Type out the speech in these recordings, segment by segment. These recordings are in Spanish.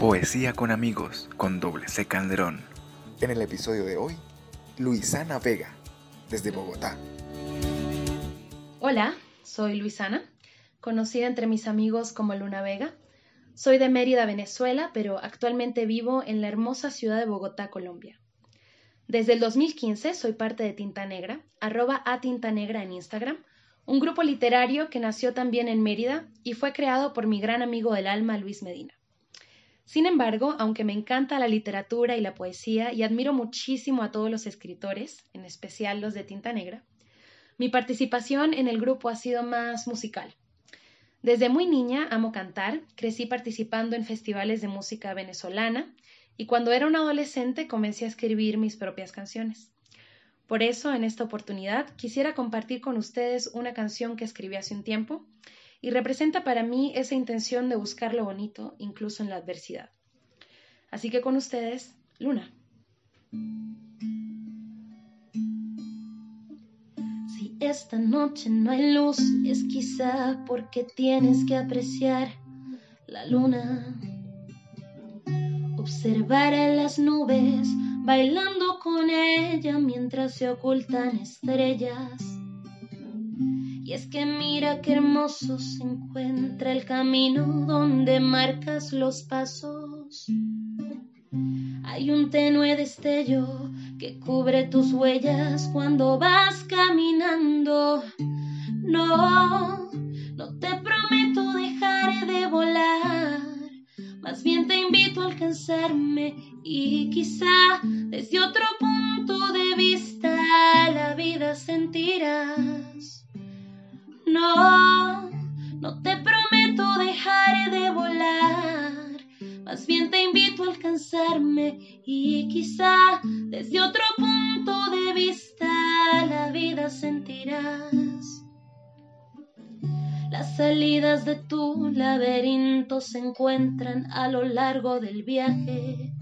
Poesía con amigos con doble C Calderón. En el episodio de hoy, Luisana Vega, desde Bogotá. Hola, soy Luisana, conocida entre mis amigos como Luna Vega. Soy de Mérida, Venezuela, pero actualmente vivo en la hermosa ciudad de Bogotá, Colombia. Desde el 2015 soy parte de Tinta Negra, arroba a Tinta Negra en Instagram, un grupo literario que nació también en Mérida y fue creado por mi gran amigo del alma, Luis Medina. Sin embargo, aunque me encanta la literatura y la poesía y admiro muchísimo a todos los escritores, en especial los de Tinta Negra, mi participación en el grupo ha sido más musical. Desde muy niña amo cantar, crecí participando en festivales de música venezolana y cuando era una adolescente comencé a escribir mis propias canciones. Por eso, en esta oportunidad, quisiera compartir con ustedes una canción que escribí hace un tiempo y representa para mí esa intención de buscar lo bonito incluso en la adversidad. Así que con ustedes, Luna. Si esta noche no hay luz, es quizá porque tienes que apreciar la luna. Observar a las nubes bailando con ella mientras se ocultan estrellas y es que mira qué hermoso se encuentra el camino donde marcas los pasos. Hay un tenue destello que cubre tus huellas cuando vas caminando. No, no te prometo dejar de volar. Más bien te invito a alcanzarme y quizá desde otro punto de vista la vida sentirás. No, no te prometo dejar de volar, más bien te invito a alcanzarme y quizá desde otro punto de vista la vida sentirás. Las salidas de tu laberinto se encuentran a lo largo del viaje.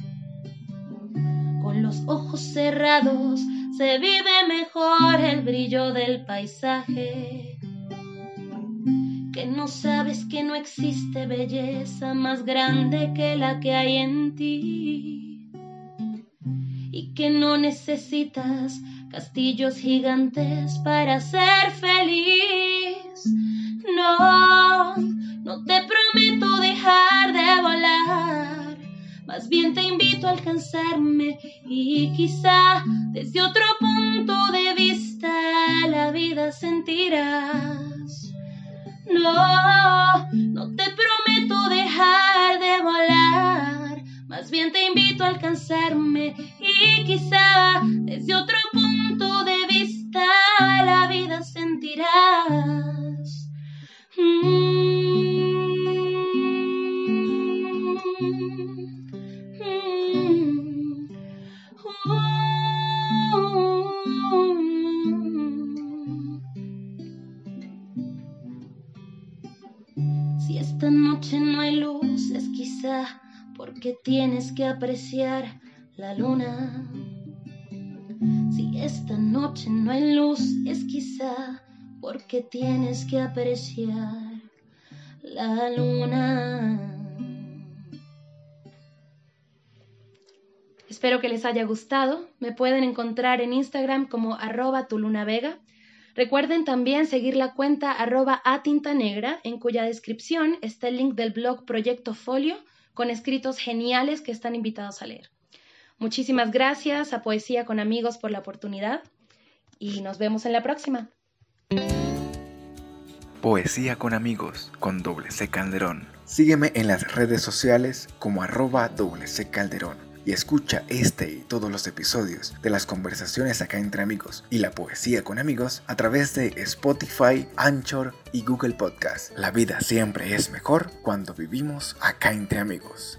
Con los ojos cerrados se vive mejor el brillo del paisaje que no sabes que no existe belleza más grande que la que hay en ti. Y que no necesitas castillos gigantes para ser feliz. No, no te prometo dejar de volar, más bien te invito a alcanzarme y quizá desde otro punto de vista la vida sentirás no, no te prometo dejar de volar, más bien te invito a alcanzarme y quizá esta noche no hay luz es quizá porque tienes que apreciar la luna. Si esta noche no hay luz es quizá porque tienes que apreciar la luna. Espero que les haya gustado. Me pueden encontrar en Instagram como arroba tu luna vega Recuerden también seguir la cuenta arroba a tinta negra, en cuya descripción está el link del blog Proyecto Folio con escritos geniales que están invitados a leer. Muchísimas gracias a Poesía con Amigos por la oportunidad y nos vemos en la próxima. Poesía con Amigos con doble C Calderón. Sígueme en las redes sociales como arroba Calderón y escucha este y todos los episodios de las conversaciones acá entre amigos y la poesía con amigos a través de Spotify, Anchor y Google Podcast. La vida siempre es mejor cuando vivimos acá entre amigos.